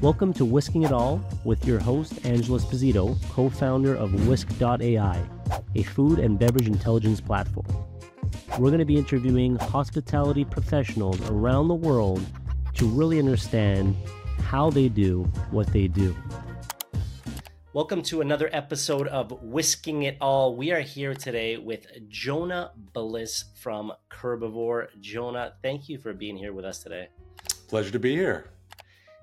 Welcome to Whisking It All with your host, Angela Esposito, co founder of Whisk.ai, a food and beverage intelligence platform. We're going to be interviewing hospitality professionals around the world to really understand how they do what they do. Welcome to another episode of Whisking It All. We are here today with Jonah Bliss from Curbivore. Jonah, thank you for being here with us today. Pleasure to be here.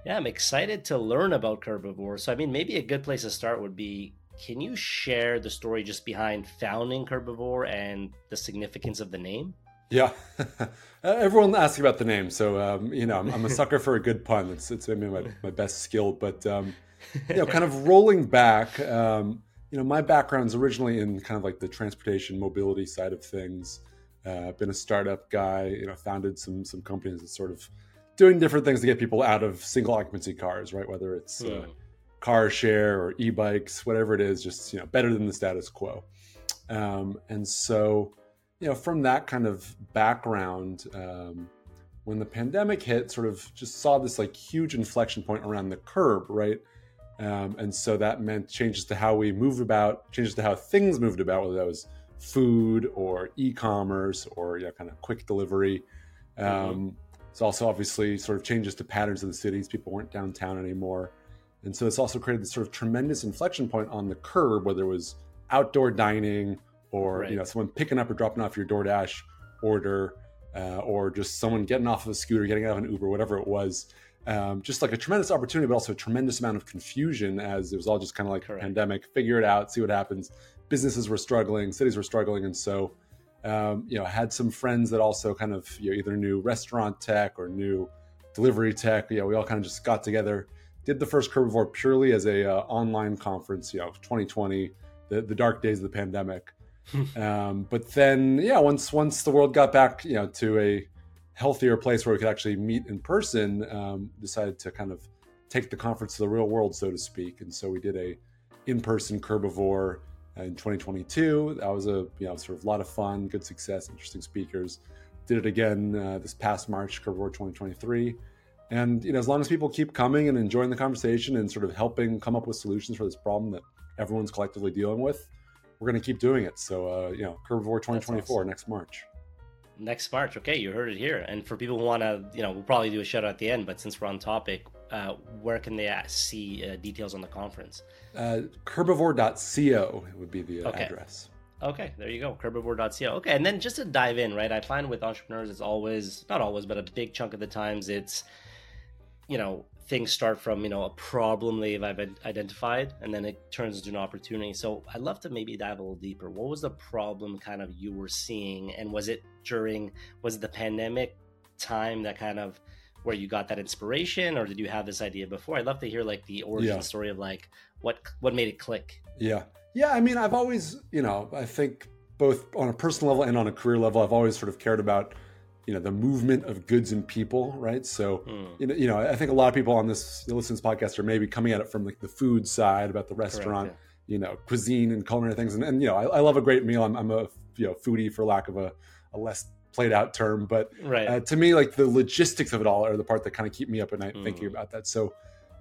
Yeah, I'm excited to learn about Curbivore. So, I mean, maybe a good place to start would be can you share the story just behind founding Curbivore and the significance of the name? Yeah, everyone asks about the name, so um, you know I'm, I'm, a sucker for a good pun. It's it's maybe my, my best skill, but um, you know, kind of rolling back. Um, you know, my background's originally in kind of like the transportation mobility side of things. Uh, been a startup guy. You know, founded some some companies that sort of doing different things to get people out of single occupancy cars, right? Whether it's uh, hmm. car share or e-bikes, whatever it is, just you know, better than the status quo. Um, and so, you know, from that kind of background, um, when the pandemic hit, sort of just saw this like huge inflection point around the curb, right? Um, and so that meant changes to how we move about, changes to how things moved about, whether that was food or e-commerce or you know, kind of quick delivery. Mm-hmm. It's also obviously sort of changes to patterns of the cities. People weren't downtown anymore. And so it's also created this sort of tremendous inflection point on the curb, whether it was outdoor dining or right. you know someone picking up or dropping off your DoorDash order, uh, or just someone getting off of a scooter, getting out of an Uber, whatever it was. Um, just like a tremendous opportunity, but also a tremendous amount of confusion as it was all just kind of like Correct. a pandemic. Figure it out, see what happens. Businesses were struggling, cities were struggling, and so um, you know, had some friends that also kind of you know, either knew restaurant tech or knew delivery tech. You know, we all kind of just got together, did the first Curbivore purely as a uh, online conference. You know, 2020, the, the dark days of the pandemic. um, but then, yeah, once once the world got back, you know, to a healthier place where we could actually meet in person, um, decided to kind of take the conference to the real world, so to speak. And so we did a in-person Curbivore in 2022. That was a you know sort of a lot of fun, good success, interesting speakers. Did it again uh, this past March, Curbivore 2023. And you know, as long as people keep coming and enjoying the conversation and sort of helping come up with solutions for this problem that everyone's collectively dealing with, we're going to keep doing it. So uh, you know, Curbivore 2024 awesome. next March. Next March, okay, you heard it here. And for people who want to, you know, we'll probably do a shout out at the end. But since we're on topic, uh, where can they see uh, details on the conference? Uh, curbivore.co would be the uh, okay. address. Okay, there you go, curbivore.co. Okay, and then just to dive in, right? I find with entrepreneurs, it's always not always, but a big chunk of the times, it's you know things start from you know a problem they've identified, and then it turns into an opportunity. So I'd love to maybe dive a little deeper. What was the problem kind of you were seeing, and was it during was it the pandemic time that kind of where you got that inspiration or did you have this idea before i'd love to hear like the origin yeah. story of like what what made it click yeah yeah i mean i've always you know i think both on a personal level and on a career level i've always sort of cared about you know the movement of goods and people right so mm. you, know, you know i think a lot of people on this listens podcast are maybe coming at it from like the food side about the restaurant Correct, yeah. you know cuisine and culinary things and, and you know I, I, love a great meal I'm, I'm a you know foodie for lack of a, a less played out term, but right. uh, to me, like the logistics of it all are the part that kind of keep me up at night mm. thinking about that. So,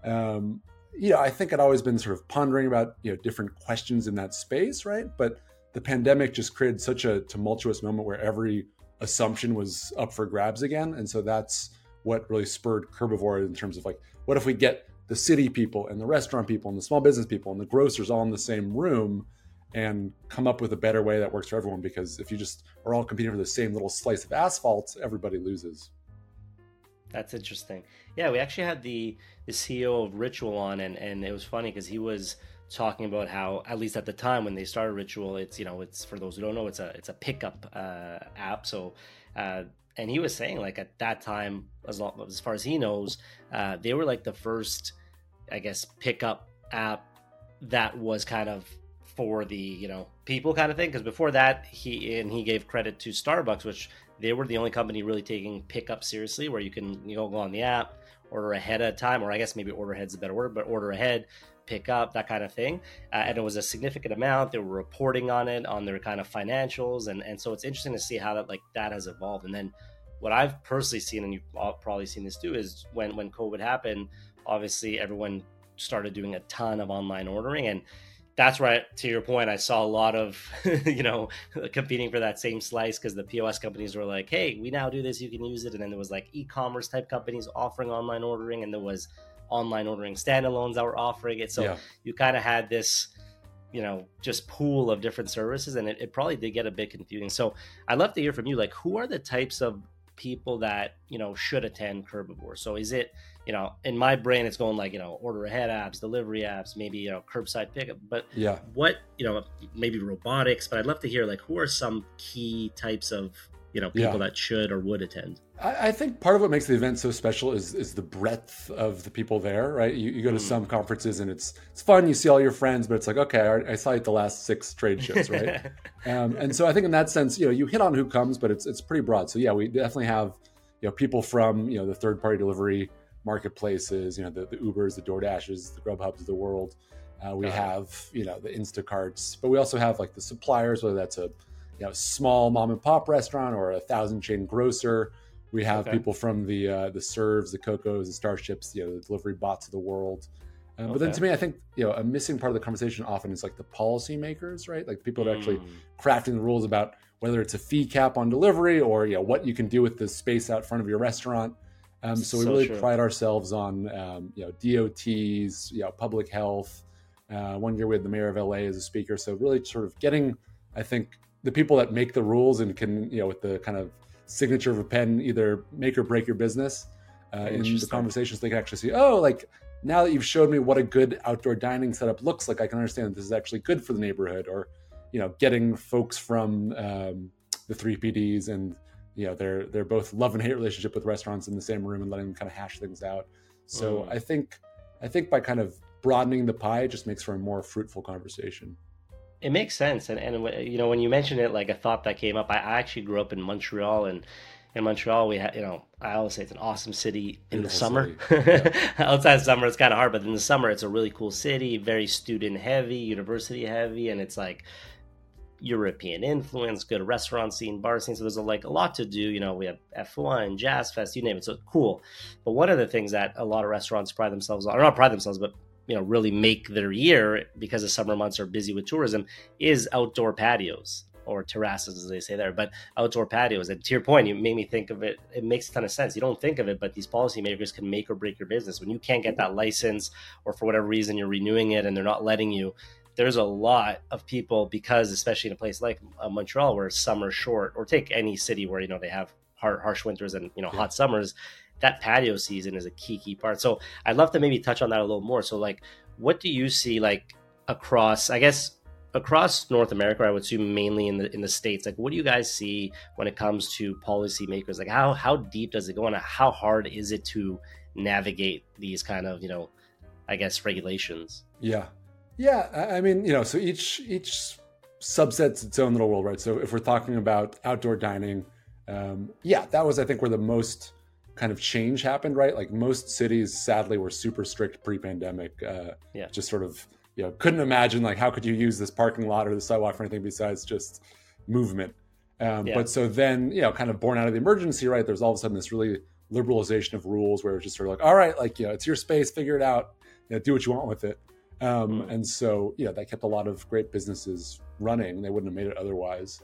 um, you know, I think I'd always been sort of pondering about you know different questions in that space, right? But the pandemic just created such a tumultuous moment where every assumption was up for grabs again, and so that's what really spurred Curbivore in terms of like, what if we get the city people and the restaurant people and the small business people and the grocers all in the same room and come up with a better way that works for everyone because if you just are all competing for the same little slice of asphalt everybody loses. That's interesting. Yeah we actually had the the ceo of ritual on and and it was funny because he was talking about how at least at the time when they started ritual it's you know it's for those who don't know it's a it's a pickup uh, app. So uh, and he was saying like at that time as long as far as he knows uh, they were like the first i guess pickup app that was kind of for the you know people kind of thing because before that he and he gave credit to starbucks which they were the only company really taking pickup seriously where you can you know go on the app order ahead of time or i guess maybe order ahead's a better word but order ahead pick up that kind of thing. Uh, and it was a significant amount. They were reporting on it on their kind of financials and and so it's interesting to see how that like that has evolved. And then what I've personally seen, and you've probably seen this too, is when when COVID happened, obviously everyone started doing a ton of online ordering and that's right to your point i saw a lot of you know competing for that same slice because the pos companies were like hey we now do this you can use it and then there was like e-commerce type companies offering online ordering and there was online ordering standalones that were offering it so yeah. you kind of had this you know just pool of different services and it, it probably did get a bit confusing so i'd love to hear from you like who are the types of people that you know should attend Curbivore. So is it you know in my brain it's going like you know order ahead apps, delivery apps, maybe you know curbside pickup. But yeah, what you know maybe robotics. But I'd love to hear like who are some key types of you know people yeah. that should or would attend. I, I, think part of what makes the event so special is is the breadth of the people there. Right, you, you go to mm. some conferences and it's it's fun. You see all your friends, but it's like okay, I, I saw you at the last six trade shows, right? um, and so I think in that sense, you know, you hit on who comes, but it's it's pretty broad. So yeah, we definitely have you know people from you know the third party delivery marketplaces, you know the, the Ubers, the DoorDashes, the Grubhubs of the world. Uh, we have you know the Instacarts, but we also have like the suppliers, whether that's a you know small mom and pop restaurant or a thousand chain grocer. We have okay. people from the uh, the serves, the Cocos, the starships, you know, the delivery bots of the world. Um, okay. But then to me, I think you know a missing part of the conversation often is like the policymakers, right? Like people are actually mm. crafting the rules about whether it's a fee cap on delivery or you know what you can do with the space out front of your restaurant. Um, so we so really true. pride ourselves on um, you know DOTs, you know public health. Uh, one year we had the mayor of LA as a speaker, so really sort of getting, I think, the people that make the rules and can you know with the kind of signature of a pen either make or break your business uh, in the conversations they can actually see oh like now that you've showed me what a good outdoor dining setup looks like i can understand that this is actually good for the neighborhood or you know getting folks from um, the three pds and you know they're they're both love and hate relationship with restaurants in the same room and letting them kind of hash things out so mm. i think i think by kind of broadening the pie it just makes for a more fruitful conversation it makes sense, and and you know when you mentioned it, like a thought that came up. I, I actually grew up in Montreal, and in Montreal we had you know I always say it's an awesome city in Beautiful the summer. Yeah. Outside of summer, it's kind of hard, but in the summer, it's a really cool city, very student heavy, university heavy, and it's like European influence, good restaurant scene, bar scene. So there's a, like a lot to do. You know, we have F1, Jazz Fest, you name it. So cool. But one of the things that a lot of restaurants pride themselves on, or not pride themselves, but you know really make their year because the summer months are busy with tourism is outdoor patios or terraces as they say there but outdoor patios and to your point you made me think of it it makes a ton of sense you don't think of it but these policymakers can make or break your business when you can't get that license or for whatever reason you're renewing it and they're not letting you there's a lot of people because especially in a place like uh, montreal where summer's short or take any city where you know they have harsh winters and you know yeah. hot summers that patio season is a key key part. So I'd love to maybe touch on that a little more. So like, what do you see like across? I guess across North America, I would assume mainly in the in the states. Like, what do you guys see when it comes to policymakers? Like, how how deep does it go, and how hard is it to navigate these kind of you know, I guess regulations? Yeah, yeah. I mean, you know, so each each subsets its own little world, right? So if we're talking about outdoor dining, um, yeah, that was I think where the most kind of change happened, right? Like most cities, sadly, were super strict pre-pandemic. Uh, yeah. Just sort of, you know, couldn't imagine like how could you use this parking lot or the sidewalk for anything besides just movement. Um, yeah. But so then, you know, kind of born out of the emergency, right? There's all of a sudden this really liberalization of rules where it's just sort of like, all right, like you know, it's your space, figure it out, you know, do what you want with it. Um, mm. And so, know, that kept a lot of great businesses running. They wouldn't have made it otherwise.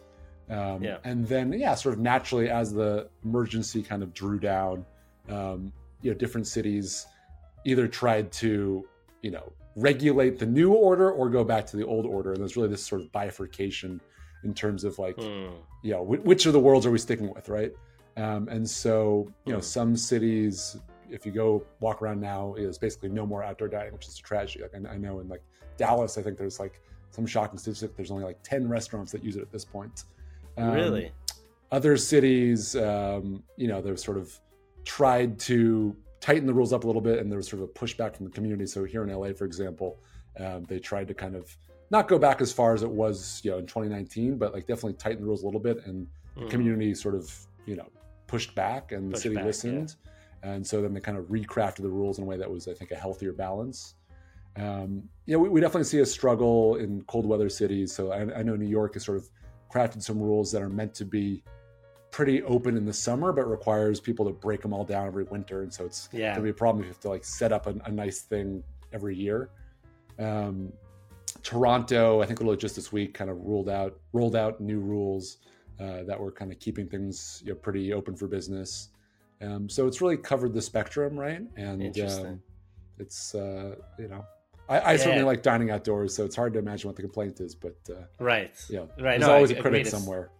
Um, yeah. And then, yeah, sort of naturally as the emergency kind of drew down, um, you know, different cities either tried to, you know, regulate the new order or go back to the old order. And there's really this sort of bifurcation in terms of like, mm. you know, which of the worlds are we sticking with, right? Um, and so, you know, hmm. some cities, if you go walk around now, is basically no more outdoor dining, which is a tragedy. Like I, I know in like Dallas, I think there's like some shocking statistic. There's only like 10 restaurants that use it at this point. Um, really? Other cities, um, you know, they've sort of tried to tighten the rules up a little bit, and there was sort of a pushback from the community. So here in LA, for example, um, they tried to kind of not go back as far as it was, you know, in 2019, but like definitely tighten the rules a little bit, and mm. the hmm. community sort of, you know, pushed back, and pushed the city back, listened. Yeah. And so then they kind of recrafted the rules in a way that was, I think, a healthier balance. Um, you know, we, we, definitely see a struggle in cold weather cities. So I, I know New York has sort of crafted some rules that are meant to be pretty open in the summer, but requires people to break them all down every winter, and so it's yeah. gonna be a problem if you have to like set up a, a nice thing every year. Um, Toronto, I think literally just this week, kind of ruled out rolled out new rules uh, that were kind of keeping things you know, pretty open for business. Um, so it's really covered the spectrum, right? And um, it's uh, you know, I, I yeah. certainly like dining outdoors, so it's hard to imagine what the complaint is. But uh, right, yeah, right. There's no, always I, a critic somewhere.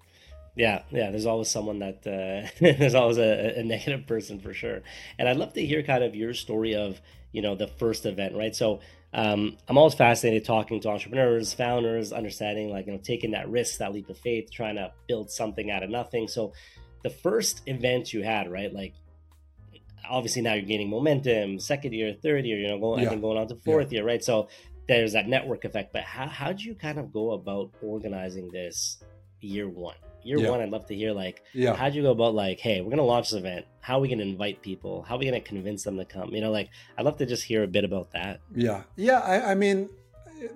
Yeah, yeah. There's always someone that uh, there's always a, a, negative person for sure. And I'd love to hear kind of your story of you know the first event, right? So um, I'm always fascinated talking to entrepreneurs, founders, understanding like you know taking that risk, that leap of faith, trying to build something out of nothing. So the first event you had, right? Like obviously now you're gaining momentum, second year, third year, you know, going, yeah. Going on to fourth yeah. year, right? So there's that network effect. But how how do you kind of go about organizing this year one? year yeah. one, I'd love to hear like, yeah. how'd you go about like, hey, we're gonna launch this event. How are we gonna invite people? How are we gonna convince them to come? You know, like I'd love to just hear a bit about that. Yeah, yeah. I, I mean,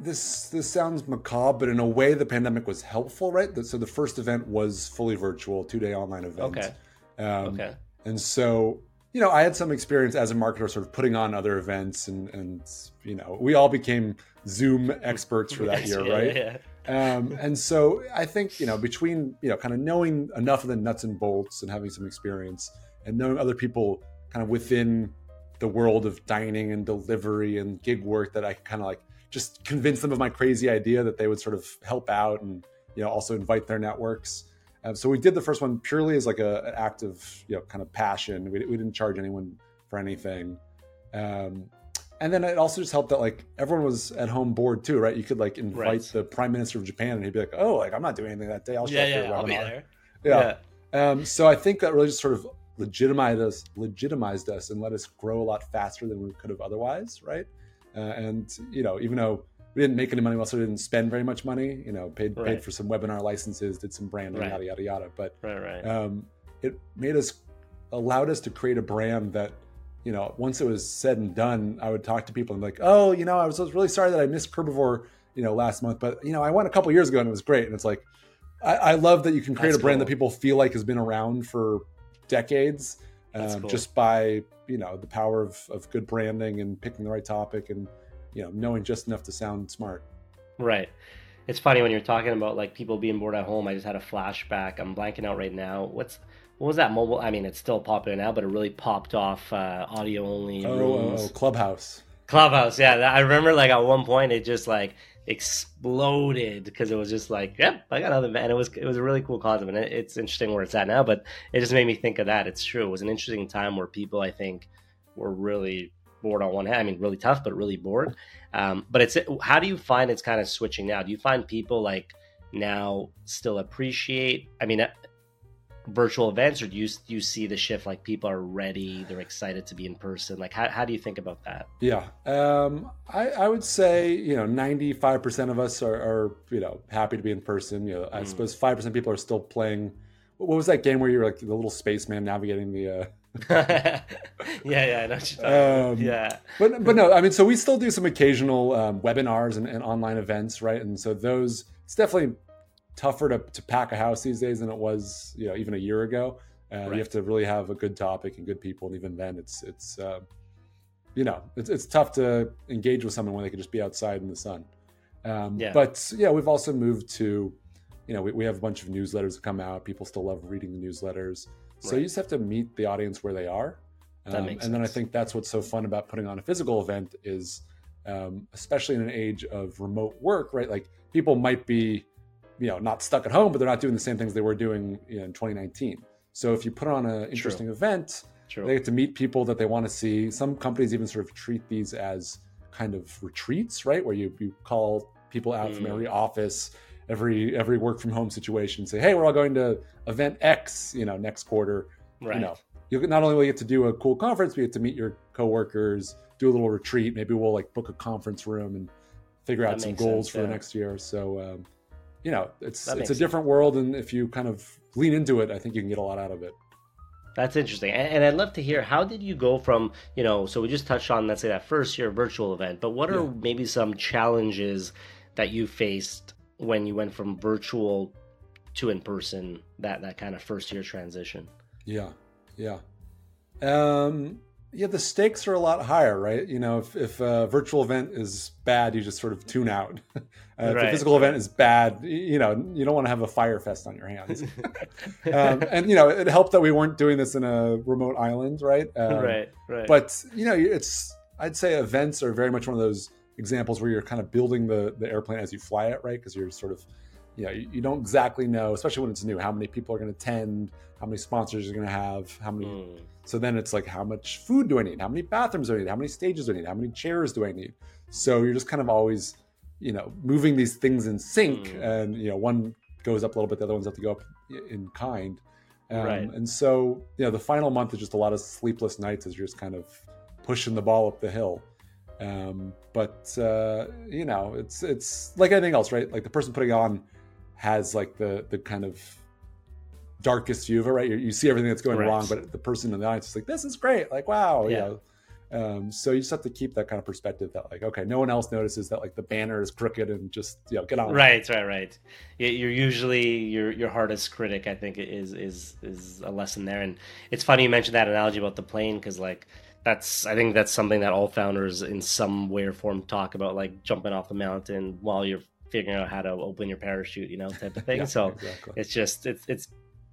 this this sounds macabre, but in a way, the pandemic was helpful, right? So the first event was fully virtual, two day online event. Okay. Um, okay. And so you know, I had some experience as a marketer, sort of putting on other events, and and you know, we all became Zoom experts for that year, yeah, right? Yeah. Um, and so I think you know between you know kind of knowing enough of the nuts and bolts and having some experience and knowing other people kind of within the world of dining and delivery and gig work that I kind of like just convince them of my crazy idea that they would sort of help out and you know also invite their networks. Um, so we did the first one purely as like a, an act of you know kind of passion. We, we didn't charge anyone for anything. Um, and then it also just helped that like everyone was at home bored too, right? You could like invite right. the prime minister of Japan, and he'd be like, "Oh, like I'm not doing anything that day. I'll show yeah, up yeah, I'll be there." Yeah. yeah. Um, so I think that really just sort of legitimized us, legitimized us, and let us grow a lot faster than we could have otherwise, right? Uh, and you know, even though we didn't make any money, we also didn't spend very much money. You know, paid right. paid for some webinar licenses, did some branding, right. yada yada yada. But right, right. Um, it made us allowed us to create a brand that you know, once it was said and done, I would talk to people and be like, oh, you know, I was, I was really sorry that I missed Curbivore, you know, last month, but you know, I went a couple years ago and it was great. And it's like, I, I love that you can create That's a brand cool. that people feel like has been around for decades, um, cool. just by you know the power of, of good branding and picking the right topic and you know knowing just enough to sound smart. Right. It's funny when you're talking about like people being bored at home. I just had a flashback. I'm blanking out right now. What's what was that mobile? I mean, it's still popular now, but it really popped off uh, audio only oh, rooms. Oh, Clubhouse. Clubhouse, yeah. I remember like at one point it just like exploded because it was just like, yep, I got another man. It was it was a really cool concept, and it, it's interesting where it's at now. But it just made me think of that. It's true. It was an interesting time where people, I think, were really bored on one hand. I mean, really tough, but really bored. Um, but it's how do you find it's kind of switching now? Do you find people like now still appreciate? I mean, virtual events or do you do you see the shift like people are ready they're excited to be in person? Like how, how do you think about that? Yeah um, I, I would say you know 95% of us are, are you know happy to be in person. You know i mm. suppose 5% people are still playing. What was that game where you were like the little spaceman navigating the uh... yeah yeah I know um, yeah. but but no i mean so we still do some occasional um, webinars and, and online events right? And so those it's definitely tougher to, to pack a house these days than it was, you know, even a year ago. Uh, right. You have to really have a good topic and good people, and even then, it's it's uh, you know it's it's tough to engage with someone when they can just be outside in the sun. Um, yeah. But yeah, we've also moved to, you know, we, we have a bunch of newsletters that come out. People still love reading the newsletters, so right. you just have to meet the audience where they are. Um, and then I think that's what's so fun about putting on a physical event is, um, especially in an age of remote work, right? Like people might be you know not stuck at home, but they're not doing the same things they were doing in 2019. So if you put on an interesting True. event, True. they get to meet people that they want to see. Some companies even sort of treat these as kind of retreats, right, where you you call people out mm. from every office, every every work from home situation, say, hey, we're all going to event X, you know, next quarter. Right. You know, you not only will you get to do a cool conference, but you get to meet your coworkers, do a little retreat. Maybe we'll like book a conference room and figure out some goals sense, for yeah. the next year. So um, you know, it's it's a sense. different world, and if you kind of lean into it, I think you can get a lot out of it. That's interesting, and, I'd love to hear how did you go from you know? So we just touched on let's say that first year virtual event, but what are yeah. maybe some challenges that you faced when you went from virtual to in person that that kind of first year transition. Yeah, yeah, um, yeah. The stakes are a lot higher, right? You know, if if a virtual event is bad, you just sort of tune out. uh, right, if a physical event is bad, you know, you don't want to have a fire fest on your hands. um, and you know, it helped that we weren't doing this in a remote island, right? Um, right, right. But you know, it's I'd say events are very much one of those examples where you're kind of building the the airplane as you fly it, right? Because you're sort of you know, you, you, don't exactly know, especially when it's new, how many people are going to attend, how many sponsors you're going to have, how many. Mm. So then it's like, how much food do I need? How many bathrooms do I need? How many stages do I need? How many chairs do I need? So you're just kind of always, you know, moving these things in sync, mm. and you know, one goes up a little bit, the other ones have to go up in kind. Um, right. And so, you know, the final month is just a lot of sleepless nights as you're just kind of pushing the ball up the hill. Um, but uh, you know, it's it's like anything else, right? Like the person putting on has like the the kind of darkest view of it, right? You, you see everything that's going right. wrong, but the person in the audience is like, "This is great!" Like, wow, yeah. You know? Um, so you just have to keep that kind of perspective that like, okay, no one else notices that like the banner is crooked and just you know get on. Right, right, right. You're usually your your hardest critic. I think is is is a lesson there, and it's funny you mentioned that analogy about the plane because like that's I think that's something that all founders in some way or form talk about, like jumping off the mountain while you're figuring out how to open your parachute, you know, type of thing. yeah, so exactly. it's just it's it's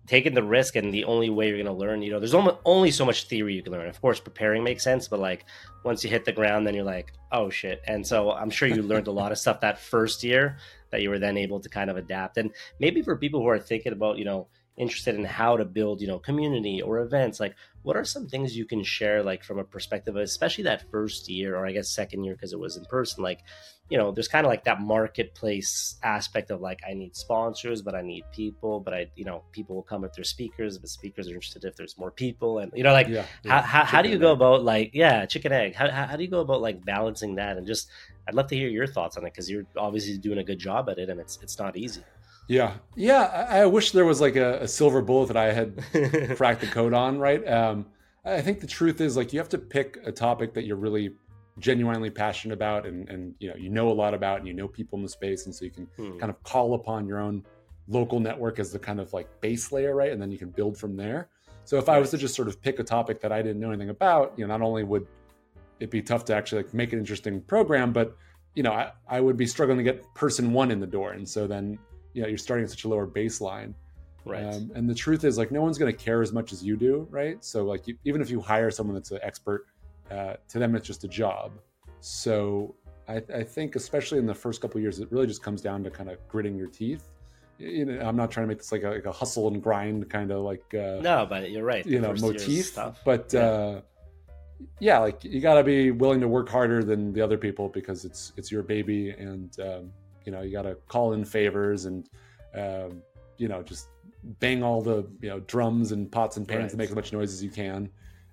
taking the risk and the only way you're going to learn you know there's only, only so much theory you can learn of course preparing makes sense but like once you hit the ground then you're like oh shit and so i'm sure you learned a lot of stuff that first year that you were then able to kind of adapt and maybe for people who are thinking about you know interested in how to build you know community or events like what are some things you can share like from a perspective of especially that first year or i guess second year because it was in person like you know there's kind of like that marketplace aspect of like i need sponsors but i need people but i you know people will come if they're speakers but speakers are interested if there's more people and you know like yeah, yeah. how, how, how do you go about like yeah chicken egg how, how, how do you go about like balancing that and just i'd love to hear your thoughts on it because you're obviously doing a good job at it and it's it's not easy yeah, yeah. I, I wish there was like a, a, silver bullet that I had cracked the code on. Right. Um, I think the truth is like you have to pick a topic that you're really genuinely passionate about, and and you know you know a lot about, and you know people in the space, and so you can hmm. kind of call upon your own local network as the kind of like base layer, right? And then you can build from there. So if I was to just sort of pick a topic that I didn't know anything about, you know, not only would it be tough to actually like make an interesting program, but you know, I, I would be struggling to get person one in the door. And so then you know you're starting at such a lower baseline right um, and the truth is like no one's going to care as much as you do right so like you, even if you hire someone that's an expert uh, to them it's just a job so I, I think especially in the first couple years it really just comes down to kind of gritting your teeth you know, I'm not trying to make this like a, like a hustle and grind kind of like uh, no, but you're right. You know, motif. But yeah. Uh, yeah, like you got to be willing to work harder than the other people because it's it's your baby, and um, you know you got to call in favors and um, you know just bang all the you know drums and pots and pans right. to make as much noise as you can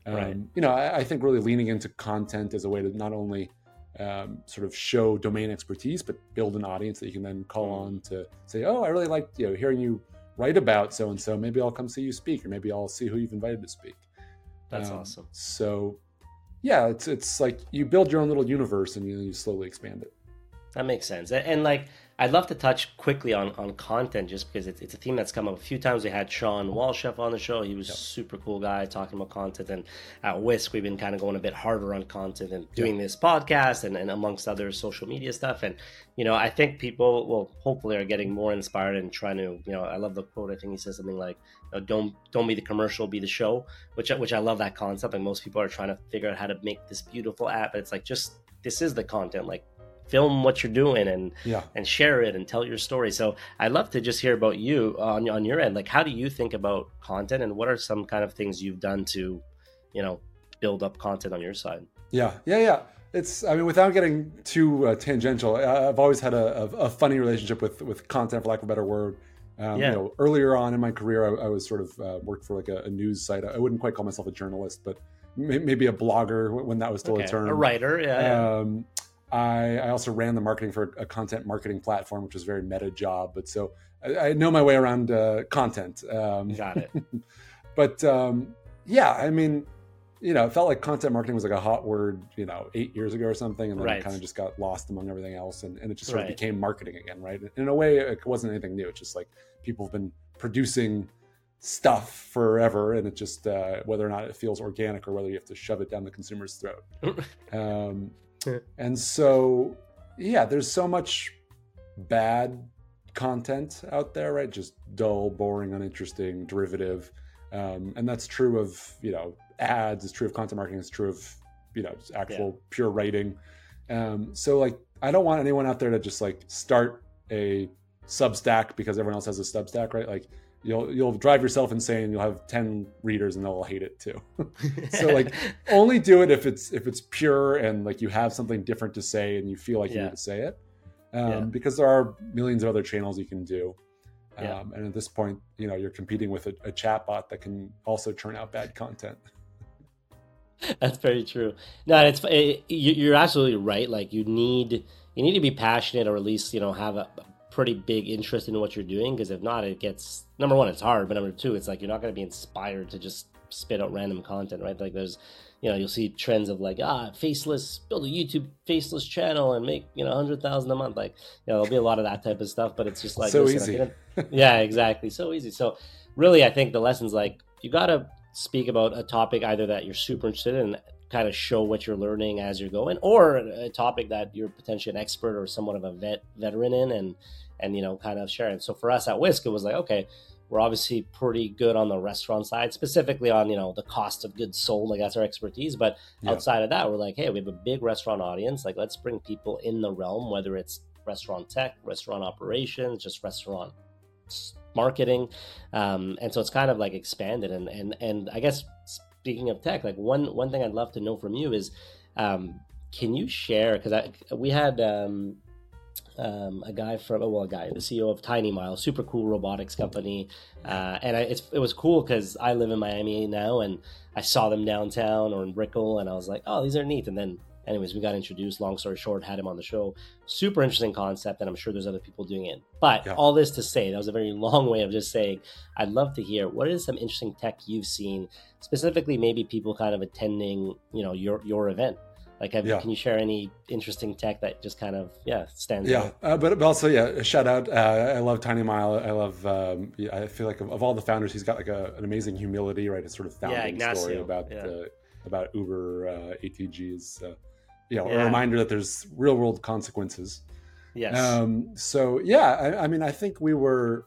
um, right. you know I, I, think really leaning into content as a way to not only um, sort of show domain expertise but build an audience that you can then call mm. on to say oh i really like you know hearing you write about so and so maybe i'll come see you speak or maybe i'll see who you've invited to speak that's um, awesome so yeah it's it's like you build your own little universe and you, you slowly expand it that makes sense. And, and, like, I'd love to touch quickly on, on content just because it's, it's a theme that's come up a few times. We had Shawn Walchef on the show. He was yep. super cool guy talking about content. And at Whisk, we've been kind of going a bit harder on content and doing yep. this podcast and, and amongst other social media stuff. And, you know, I think people will hopefully are getting more inspired and trying to, you know, I love the quote. I think he says something like, you know, don't don't be the commercial, be the show, which which I love that concept. And most people are trying to figure out how to make this beautiful app. But it's like just this is the content. Like film what you're doing and yeah. and share it and tell your story. So I'd love to just hear about you on on your end. Like, how do you think about content, and what are some kind of things you've done to, you know, build up content on your side? Yeah, yeah, yeah. It's I mean, without getting too uh, tangential, I've always had a, a, funny relationship with with content, for lack of a better word. Um, yeah. You know, earlier on in my career, I, I was sort of uh, worked for like a, a, news site. I wouldn't quite call myself a journalist, but maybe a blogger when that was still okay. a term. A writer, yeah. Um, I, I also ran the marketing for a content marketing platform, which was a very meta job. But so I, I know my way around uh, content. Um, Got it. but um, yeah, I mean, you know, it felt like content marketing was like a hot word, you know, eight years ago or something, and then Right. it kind of just got lost among everything else, and, and it just sort Right. of became marketing again, right? In a way, it wasn't anything new. It's just like people have been producing stuff forever, and it just uh, whether or not it feels organic or whether you have to shove it down the consumer's throat. Um, and so, yeah, there's so much bad content out there, right? Just dull, boring, uninteresting, derivative. Um, and that's true of, you know, ads, it's true of content marketing, it's true of, you know, actual pure writing. Um, so, like, I don't want anyone out there to just like start a Substack because everyone else has a Substack, right? Like, you'll you'll drive yourself insane. You'll have ten readers and they'll all hate it too. so like only do it if it's if it's pure and like you have something different to say and you feel like you Yeah. need to say it um, Yeah. because there are millions of other channels you can do um, Yeah. and at this point you know you're competing with a, a chat bot that can also churn out bad content That's very true. No, it's it, you- you're absolutely right. Like you need you need to be passionate, or at least you know have a pretty big interest in what you're doing. Because if not, it gets number one, it's hard. But number two, it's like you're not going to be inspired to just spit out random content, right? Like there's you know you'll see trends of like ah faceless build a YouTube faceless channel and make you know hundred thousand a month. Like you know there'll be a lot of that type of stuff. But it's just like So listen, easy. Gonna- yeah, exactly. So easy. So really, I think the lessons like you got to speak about a topic either that you're super interested in, kind of show what you're learning as you're going, or a topic that you're potentially an expert or somewhat of a vet veteran in, and and you know kind of sharing. So for us at Whisk, it was like okay. We're obviously pretty good on the restaurant side, specifically on you know the cost of goods sold. Like that's our expertise. But Yeah. outside of that, we're like, hey, we have a big restaurant audience. Like let's bring people in the realm, whether it's restaurant tech, restaurant operations, just restaurant marketing um, and so it's kind of like expanded and and and i guess speaking of tech like one one thing i'd love to know from you is um, can you share because i we had um, um, a guy from well a guy the ceo of tiny mile super cool robotics company. Uh, and I, it's, it was cool because i live in miami now and i saw them downtown or in brickell and i was like oh these are neat. And then anyways we got introduced. Long story short had him on the show. Super interesting concept and i'm sure there's other people doing it. But Yeah. all this to say that was a very long way of just saying i'd love to hear what is some interesting tech you've seen specifically maybe people kind of attending you know your your event like have, Yeah. can you share any interesting tech that just kind of yeah stands yeah out uh, but, but also yeah a shout out uh, i love tiny mile i love um, yeah, i feel like of, of all the founders he's got like a, an amazing humility right his sort of founding story about yeah. uh, about uber uh, atgs uh, you know Yeah. a reminder that there's real world consequences yes Um, so yeah, I, I mean, I think we were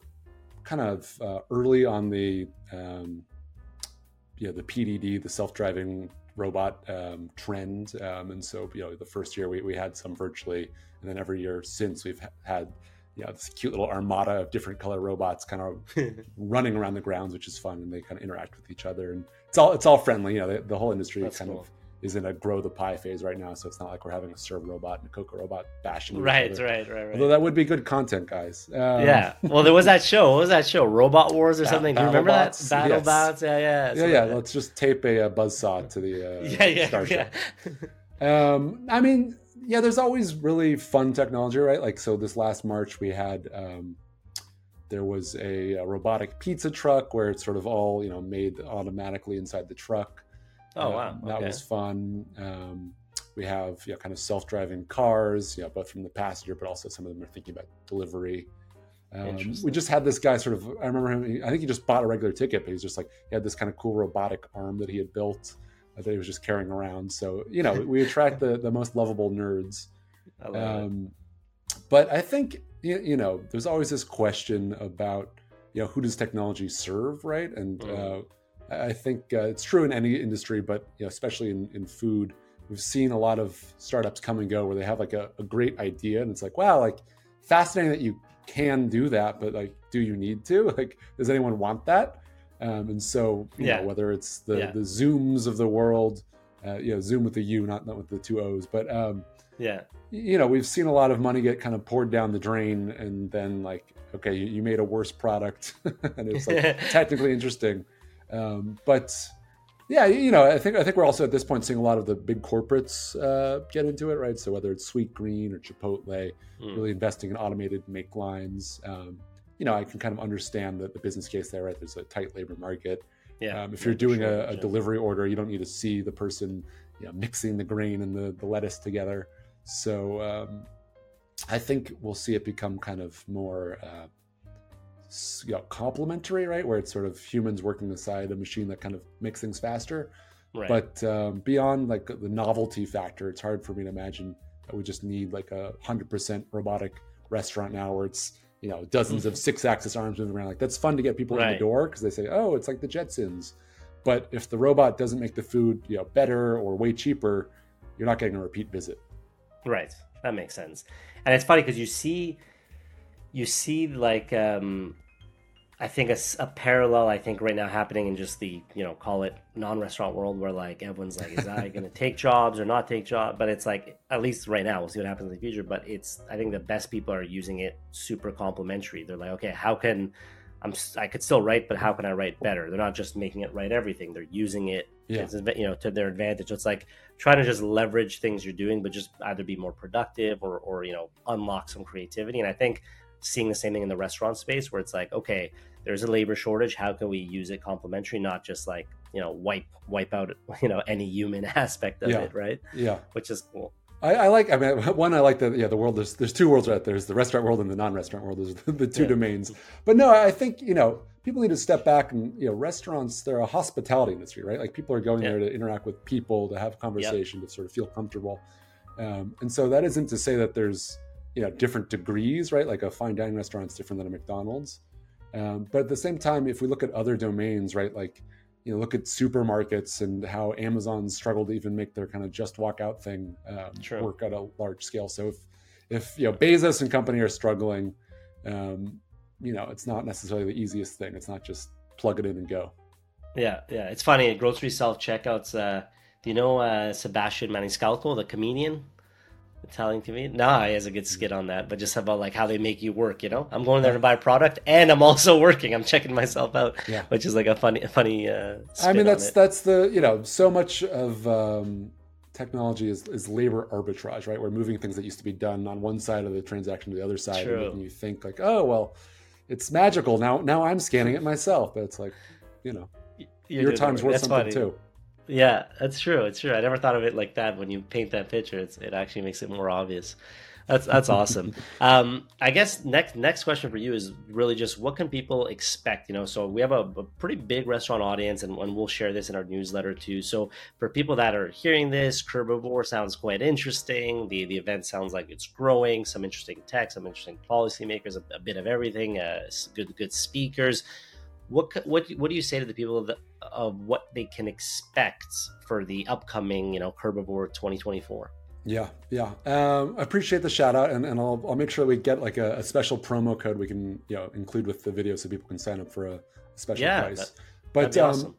kind of uh, early on the, um, you know, the PDD, the self-driving robot um, trend, um, and so you know, the first year we, we had some virtually, and then every year since we've ha- had, you know, this cute little armada of different color robots kind of running around the grounds, which is fun, and they kind of interact with each other, and it's all it's all friendly. You know, the, the whole industry That's kind cool. of is in a grow the pie phase right now, so it's not like we're having a serve robot and a Coco robot bashing each right other. right right right Although that would be good content, guys. Um, yeah well there was that show what was that show robot wars or something do you remember that battle Yes. bots yeah yeah yeah, yeah. like. Let's just tape a, uh buzzsaw to the uh, yeah yeah starship. yeah Um, I mean, yeah. There's always really fun technology, right? Like, so this last March we had um, there was a, a robotic pizza truck where it's sort of all you know made automatically inside the truck. Oh Um, wow that okay. was fun. Um, we have you know, kind of self-driving cars, you know, both from the passenger, but also some of them are thinking about delivery. Um, we just had this guy sort of. I remember him. I think he just bought a regular ticket, but he's just like he had this kind of cool robotic arm that he had built uh, that he was just carrying around. So you know, we attract the the most lovable nerds. I love. Um, but I think you, you know, there's always this question about you know who does technology serve, right? And Mhm. uh, I think uh, it's true in any industry, but you know, especially in, in food, we've seen a lot of startups come and go where they have like a, a great idea, and it's like, wow, like fascinating that you can do that, but like, do you need to? Like, does anyone want that? Um, and so, you Yeah. know, whether it's the Yeah. the Zumes of the world, uh, you know, Zume with the U, not not with the two O's, but um, yeah you know we've seen a lot of money get kind of poured down the drain and then like okay you, you made a worse product and it's like technically interesting um, but yeah you know i think i think we're also at this point seeing a lot of the big corporates uh, get into it right so whether it's Sweetgreen or chipotle Mm. really investing in automated make lines um, you know i can kind of understand the, the business case there right there's a tight labor market Yeah. Um, if you're doing sure, a, a delivery order, you don't need to see the person you know, mixing the grain and the, the lettuce together. So um, I think we'll see it become kind of more uh, you know, complementary, right? Where it's sort of humans working beside a machine that kind of makes things faster. Right. But um, beyond like the novelty factor, it's hard for me to imagine that we just need like a hundred percent robotic restaurant now, where it's you know dozens of six-axis arms moving around. Like that's fun to get people right. in the door because they say, "Oh, it's like the Jetsons." But if the robot doesn't make the food you know better or way cheaper, you're not getting a repeat visit. Right. That makes sense. And it's funny because you see, you see like um, I think a, a, parallel I think right now happening in just the you know call it non-restaurant world where like everyone's like is I going to take jobs or not take jobs but it's like at least right now we'll see what happens in the future but it's I think the best people are using it super complementary they're like okay how can I'm I could still write but how can I write better? They're not just making it write everything. They're using it yeah. you know to their advantage. So it's like trying to just leverage things you're doing but just either be more productive or or you know unlock some creativity. And I think seeing the same thing in the restaurant space where it's like okay there's a labor shortage how can we use it complementary not just like you know wipe wipe out you know any human aspect of yeah. it right yeah which is cool I, I, like. I mean, one I like the yeah the world. There's there's two worlds right there. There's the restaurant world and the non-restaurant world. There's the, the two yeah. domains. But no, I think you know people need to step back and you know restaurants. They're a hospitality industry, right? Like people are going yeah. there to interact with people, to have conversation, yep. to sort of feel comfortable. Um, and so that isn't to say that there's you know different degrees, right? Like a fine dining restaurant is different than a McDonald's. Um, but at the same time, if we look at other domains, right, like you know, look at supermarkets and how Amazon struggled to even make their kind of just walk out thing um, work at a large scale. So if if you know Bezos and company are struggling, um, you know, it's not necessarily the easiest thing. It's not just plug it in and go. Yeah, yeah. It's funny. Grocery self checkouts. Uh, do you know uh, Sebastian Maniscalco, the comedian? Italian comedian. Nah, he has a good skit on that, but just about like how they make you work. You know, I'm going there to buy a product, and I'm also working. I'm checking myself out, yeah. which is like a funny, funny. Uh, I mean, that's that's the you know so much of um, technology is, is labor arbitrage, right? We're moving things that used to be done on one side of the transaction to the other side, True. and making you think like, oh well, it's magical now. Now I'm scanning it myself, but it's like, you know, You're your time's worth something funny. too. Yeah, that's true. It's true. I never thought of it like that. When you paint that picture, it's, it actually makes it more obvious. That's that's awesome. Um, I guess next next question for you is really just what can people expect? You know, so we have a, a pretty big restaurant audience, and, and, we'll share this in our newsletter too. So for people that are hearing this, Curbivore sounds quite interesting. The the event sounds like it's growing. Some interesting tech, some interesting policymakers, a, a bit of everything. Uh, good good speakers. What what what do you say to the people that of what they can expect for the upcoming, you know, Curbivore 2024. Yeah, yeah. Um, I appreciate the shout out, and, and I'll, I'll make sure we get like a, a, special promo code we can you know include with the video so people can sign up for a special yeah, price. That, but um, awesome.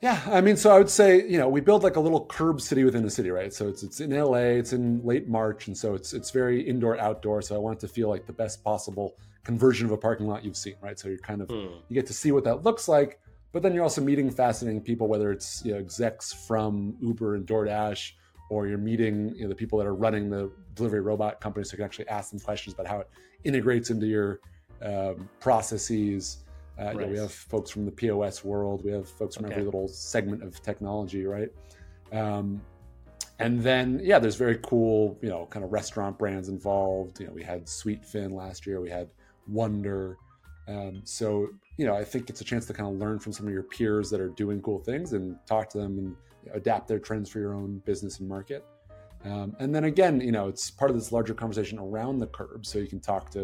yeah, I mean, so I would say you know we build like a little curb city within a city, right? So it's it's in LA, it's in late March, and so it's it's very indoor outdoor. So I want it to feel like the best possible conversion of a parking lot you've seen, right? So you're kind of hmm. you get to see what that looks like but then you're also meeting fascinating people, whether it's you know, execs from Uber and DoorDash, or you're meeting you know, the people that are running the delivery robot companies, so you can actually ask them questions about how it integrates into your um, processes. Uh, right. you know, we have folks from the POS world. We have folks from okay. every little segment of technology, right? Um, and then, yeah, there's very cool, you know, kind of restaurant brands involved. You know, we had Sweetfin last year. We had Wonder. Um, so you know, I think it's a chance to kind of learn from some of your peers that are doing cool things and talk to them and adapt their trends for your own business and market. Um, and then again, you know, it's part of this larger conversation around the curb. So you can talk to,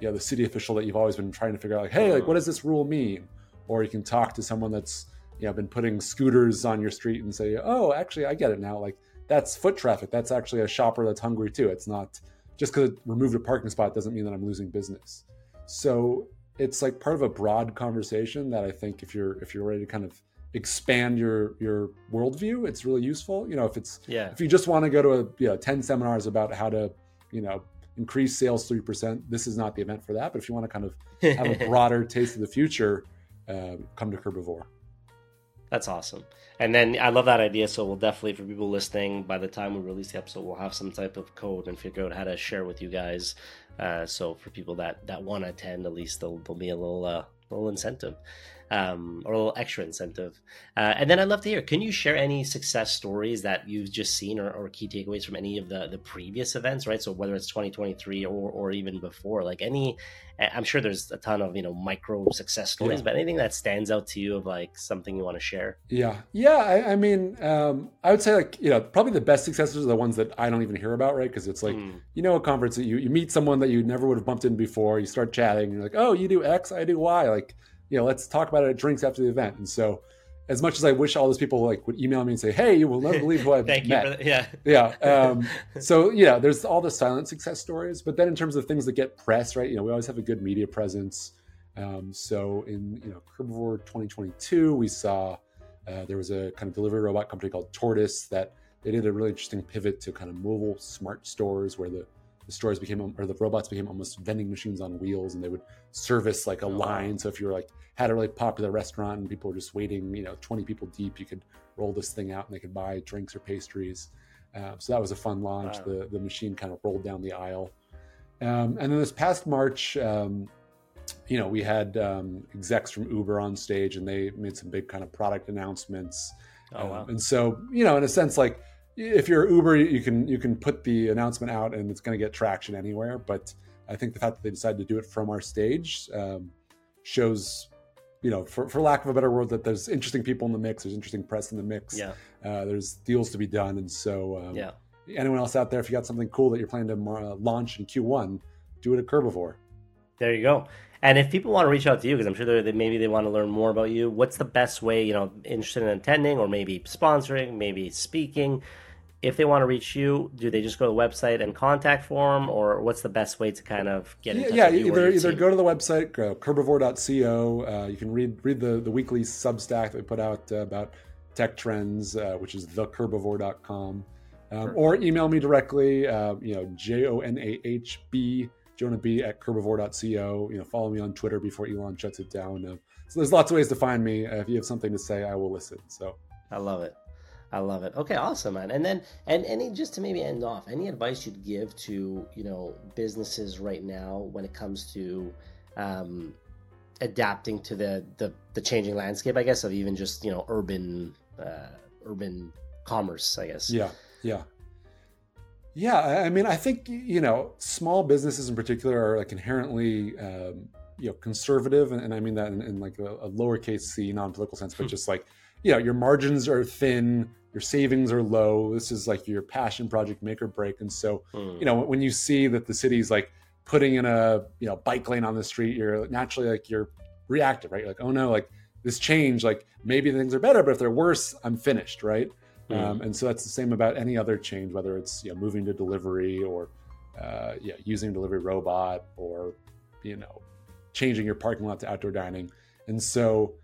you know, the city official that you've always been trying to figure out, like, hey, like, what does this rule mean? Or you can talk to someone that's, you know, been putting scooters on your street and say, oh, actually, I get it now. Like, that's foot traffic. That's actually a shopper that's hungry too. It's not just because it removed a parking spot doesn't mean that I'm losing business. So it's like part of a broad conversation that I think if you're if you're ready to kind of expand your your worldview, it's really useful. You know, if it's yeah, if you just want to go to a you know ten seminars about how to you know increase sales three percent, this is not the event for that. But if you want to kind of have a broader taste of the future, uh, come to Curbivore. That's awesome. And then I love that idea. So we'll definitely, for people listening, by the time we release the episode, we'll have some type of code and figure out how to share with you guys uh, so for people that that want to attend, at least there'll, there'll be a little uh, little incentive. Um, or a little extra incentive. Uh, and then I'd love to hear. Can you share any success stories that you've just seen, or, or, key takeaways from any of the the previous events? Right. So whether it's 2023 or or even before, like any, I'm sure there's a ton of you know micro success stories, yeah. but anything that stands out to you of like something you want to share? Yeah, yeah. I, I mean, um, I would say like you know probably the best successes are the ones that I don't even hear about, right? Because it's like mm. you know a conference that you you meet someone that you never would have bumped in before, you start chatting, you're like, oh, you do X, I do Y, like you know, let's talk about it at drinks after the event. And so, as much as I wish all those people like would email me and say, "Hey, you will never believe who I've Thank met," you for yeah, yeah. Um, so yeah, there's all the silent success stories, but then in terms of things that get press, right? You know, we always have a good media presence. Um, so in you know Curbivore 2022, we saw uh, there was a kind of delivery robot company called Tortoise that they did a really interesting pivot to kind of mobile smart stores where the the stores became or the robots became almost vending machines on wheels and they would service like a oh, line. So if you were like had a really popular restaurant and people were just waiting you know 20 people deep you could roll this thing out and they could buy drinks or pastries. Uh, so that was a fun launch. Wow. the the machine kind of rolled down the aisle. Um, and then this past march um, you know we had um, execs from uber on stage and they made some big kind of product announcements. Oh, wow. Um, and so you know in a sense like if you're Uber, you can you can put the announcement out and it's going to get traction anywhere. But I think the fact that they decided to do it from our stage um, shows, you know, for, for lack of a better word, that there's interesting people in the mix. There's interesting press in the mix. Yeah. Uh, there's deals to be done, and so um, yeah. Anyone else out there, if you got something cool that you're planning to uh, launch in Q1, do it at Curbivore. There you go. And if people want to reach out to you, because I'm sure they maybe they want to learn more about you, what's the best way? You know, interested in attending or maybe sponsoring, maybe speaking if they want to reach you, do they just go to the website and contact form, or what's the best way to kind of get in touch yeah, with you? either either go to the website, go curbivore.co. Uh, you can read read the the weekly Substack that we put out uh, about tech trends, uh, which is thecurbivore.com, um, or email me directly. Uh, you know, J O N A H B Jonah B at curbivore.co. You know, follow me on Twitter before Elon shuts it down. Uh, so there's lots of ways to find me. Uh, if you have something to say, I will listen. So I love it. I love it. Okay, awesome, man. And then, and any just to maybe end off, any advice you'd give to you know businesses right now when it comes to um, adapting to the, the the changing landscape, I guess, of even just you know urban uh, urban commerce, I guess. Yeah, yeah, yeah. I mean, I think you know small businesses in particular are like inherently. Um, you know, conservative, and, and I mean that in, in like a, a lowercase c, non-political sense, but hmm. just like you know, your margins are thin your savings are low. This is like your passion project make or break. And so, mm. you know, when you see that the city's like putting in a, you know, bike lane on the street, you're naturally like, you're reactive, right? You're like, oh no, like this change, like maybe things are better, but if they're worse, I'm finished, right? Mm. Um, and so that's the same about any other change, whether it's, you know, moving to delivery or, uh, yeah, using delivery robot or, you know, changing your parking lot to outdoor dining. And so,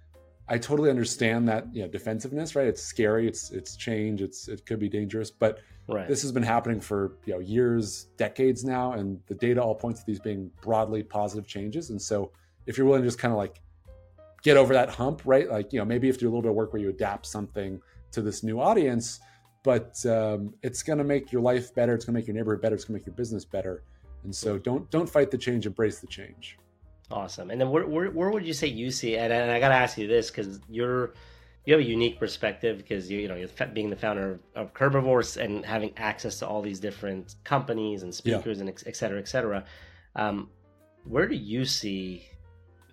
I totally understand that you know defensiveness, right? It's scary, it's it's change, it's it could be dangerous, but right. this has been happening for you know years, decades now, and the data all points to these being broadly positive changes. And so, if you're willing to just kind of like get over that hump, right? Like you know maybe you have to do a little bit of work where you adapt something to this new audience, but um, it's going to make your life better. It's going to make your neighborhood better. It's going to make your business better. And so, don't don't fight the change, embrace the change. Awesome. And then where, where, where would you say you see? And, and I got to ask you this because you're you have a unique perspective because you you know you're being the founder of Curbivores and having access to all these different companies and speakers yeah. and et cetera, et cetera. Um, where do you see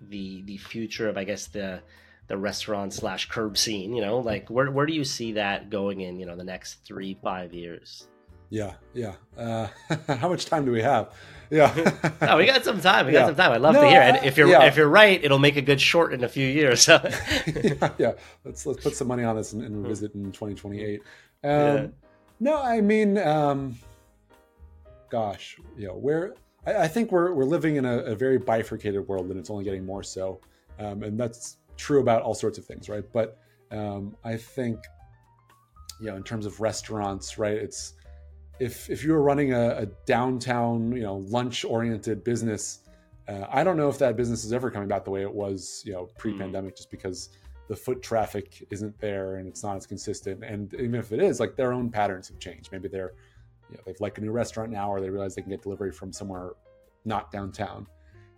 the the future of I guess the the restaurant slash curb scene? You know, like where where do you see that going in you know the next three five years? Yeah, yeah. Uh, how much time do we have? Yeah. no, we got some time. We got yeah. some time. I'd love no, to hear. And if you're yeah. if you're right, it'll make a good short in a few years. So. yeah, yeah, Let's let's put some money on this and, and revisit in 2028. Um, yeah. No, I mean, um, gosh, you know, where I, I, think we're we're living in a, a, very bifurcated world, and it's only getting more so. Um, and that's true about all sorts of things, right? But um, I think, you know, in terms of restaurants, right, it's if if you were running a, a downtown, you know, lunch oriented business, uh, I don't know if that business is ever coming back the way it was, you know, pre pandemic, mm. just because the foot traffic isn't there and it's not as consistent. And even if it is, like their own patterns have changed. Maybe they're, you know, they've like a new restaurant now, or they realize they can get delivery from somewhere not downtown.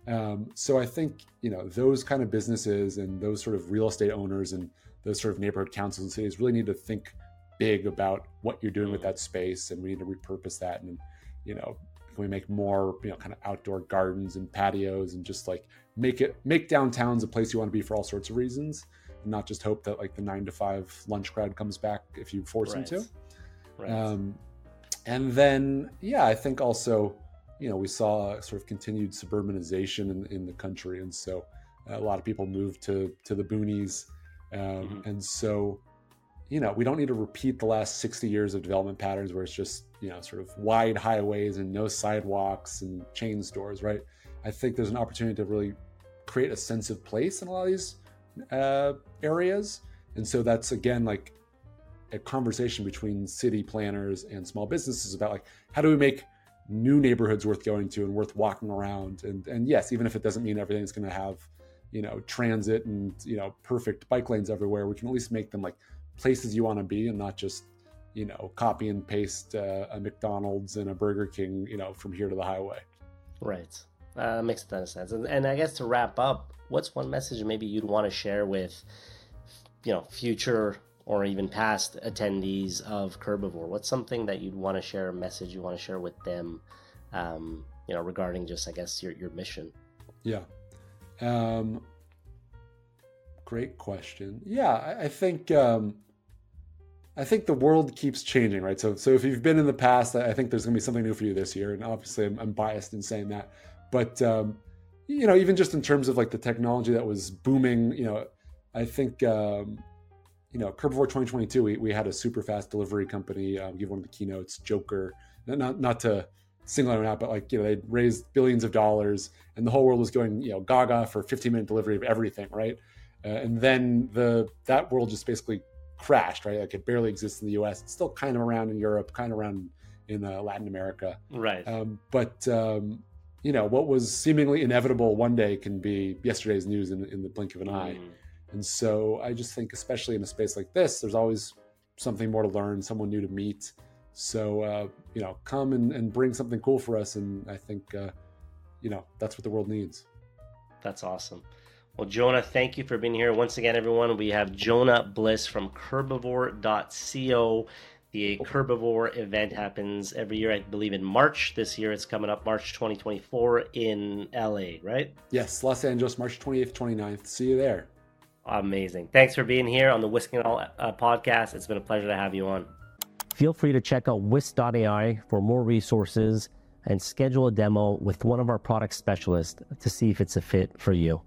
Um, so I think you know those kind of businesses and those sort of real estate owners and those sort of neighborhood councils and cities really need to think big about what you're doing with that space, and we need to repurpose that. And you know, can we make more you know kind of outdoor gardens and patios and just like make it make downtowns a place you want to be for all sorts of reasons, and not just hope that like the nine to five lunch crowd comes back if you force right. them to. Right. Um, and then yeah, I think also you know we saw sort of continued suburbanization in, in the country, and so a lot of people moved to to the boonies, um, mm-hmm. and so you know we don't need to repeat the last 60 years of development patterns where it's just you know sort of wide highways and no sidewalks and chain stores, right? I think there's an opportunity to really create a sense of place in a lot of these uh, areas, and so that's again like a conversation between city planners and small businesses about like how do we make new neighborhoods worth going to and worth walking around and and yes even if it doesn't mean everything's going to have you know transit and you know perfect bike lanes everywhere we can at least make them like places you want to be and not just you know copy and paste uh, a mcdonald's and a burger king you know from here to the highway right uh, makes a ton of sense and, and i guess to wrap up what's one message maybe you'd want to share with you know future or even past attendees of Curbivore? What's something that you'd want to share, a message you want to share with them, um, you know, regarding just, I guess, your, your mission? Yeah. Um, great question. Yeah, I, I think, um, I think the world keeps changing, right? So, so if you've been in the past, I think there's going to be something new for you this year. And obviously I'm, I'm biased in saying that, but, um, you know, even just in terms of like the technology that was booming, you know, I think, um, you know, Curbivore 2022, we, we had a super fast delivery company um, give one of the keynotes, Jokr, not, not to single them out, but like, you know, they'd raised billions of dollars and the whole world was going, you know, gaga for 15 minute delivery of everything, right? Uh, and then the that world just basically crashed, right? Like it barely exists in the US. It's still kind of around in Europe, kind of around in uh, Latin America. Right. Um, but, um, you know, what was seemingly inevitable one day can be yesterday's news in, in the blink of an eye. Mm. And so I just think, especially in a space like this, there's always something more to learn, someone new to meet. So, uh, you know, come and, and, bring something cool for us. And I think, uh, you know, that's what the world needs. That's awesome. Well, Jonah, thank you for being here. Once again, everyone, we have Jonah Bliss from curbivore.co. The Curbivore event happens every year, I believe, in March. This year it's coming up March 2024 in LA, right? Yes, Los Angeles, March 28th, 29th. See you there. Amazing. Thanks for being here on the Wisking All uh, podcast. It's been a pleasure to have you on. Feel free to check out Wisk.ai for more resources and schedule a demo with one of our product specialists to see if it's a fit for you.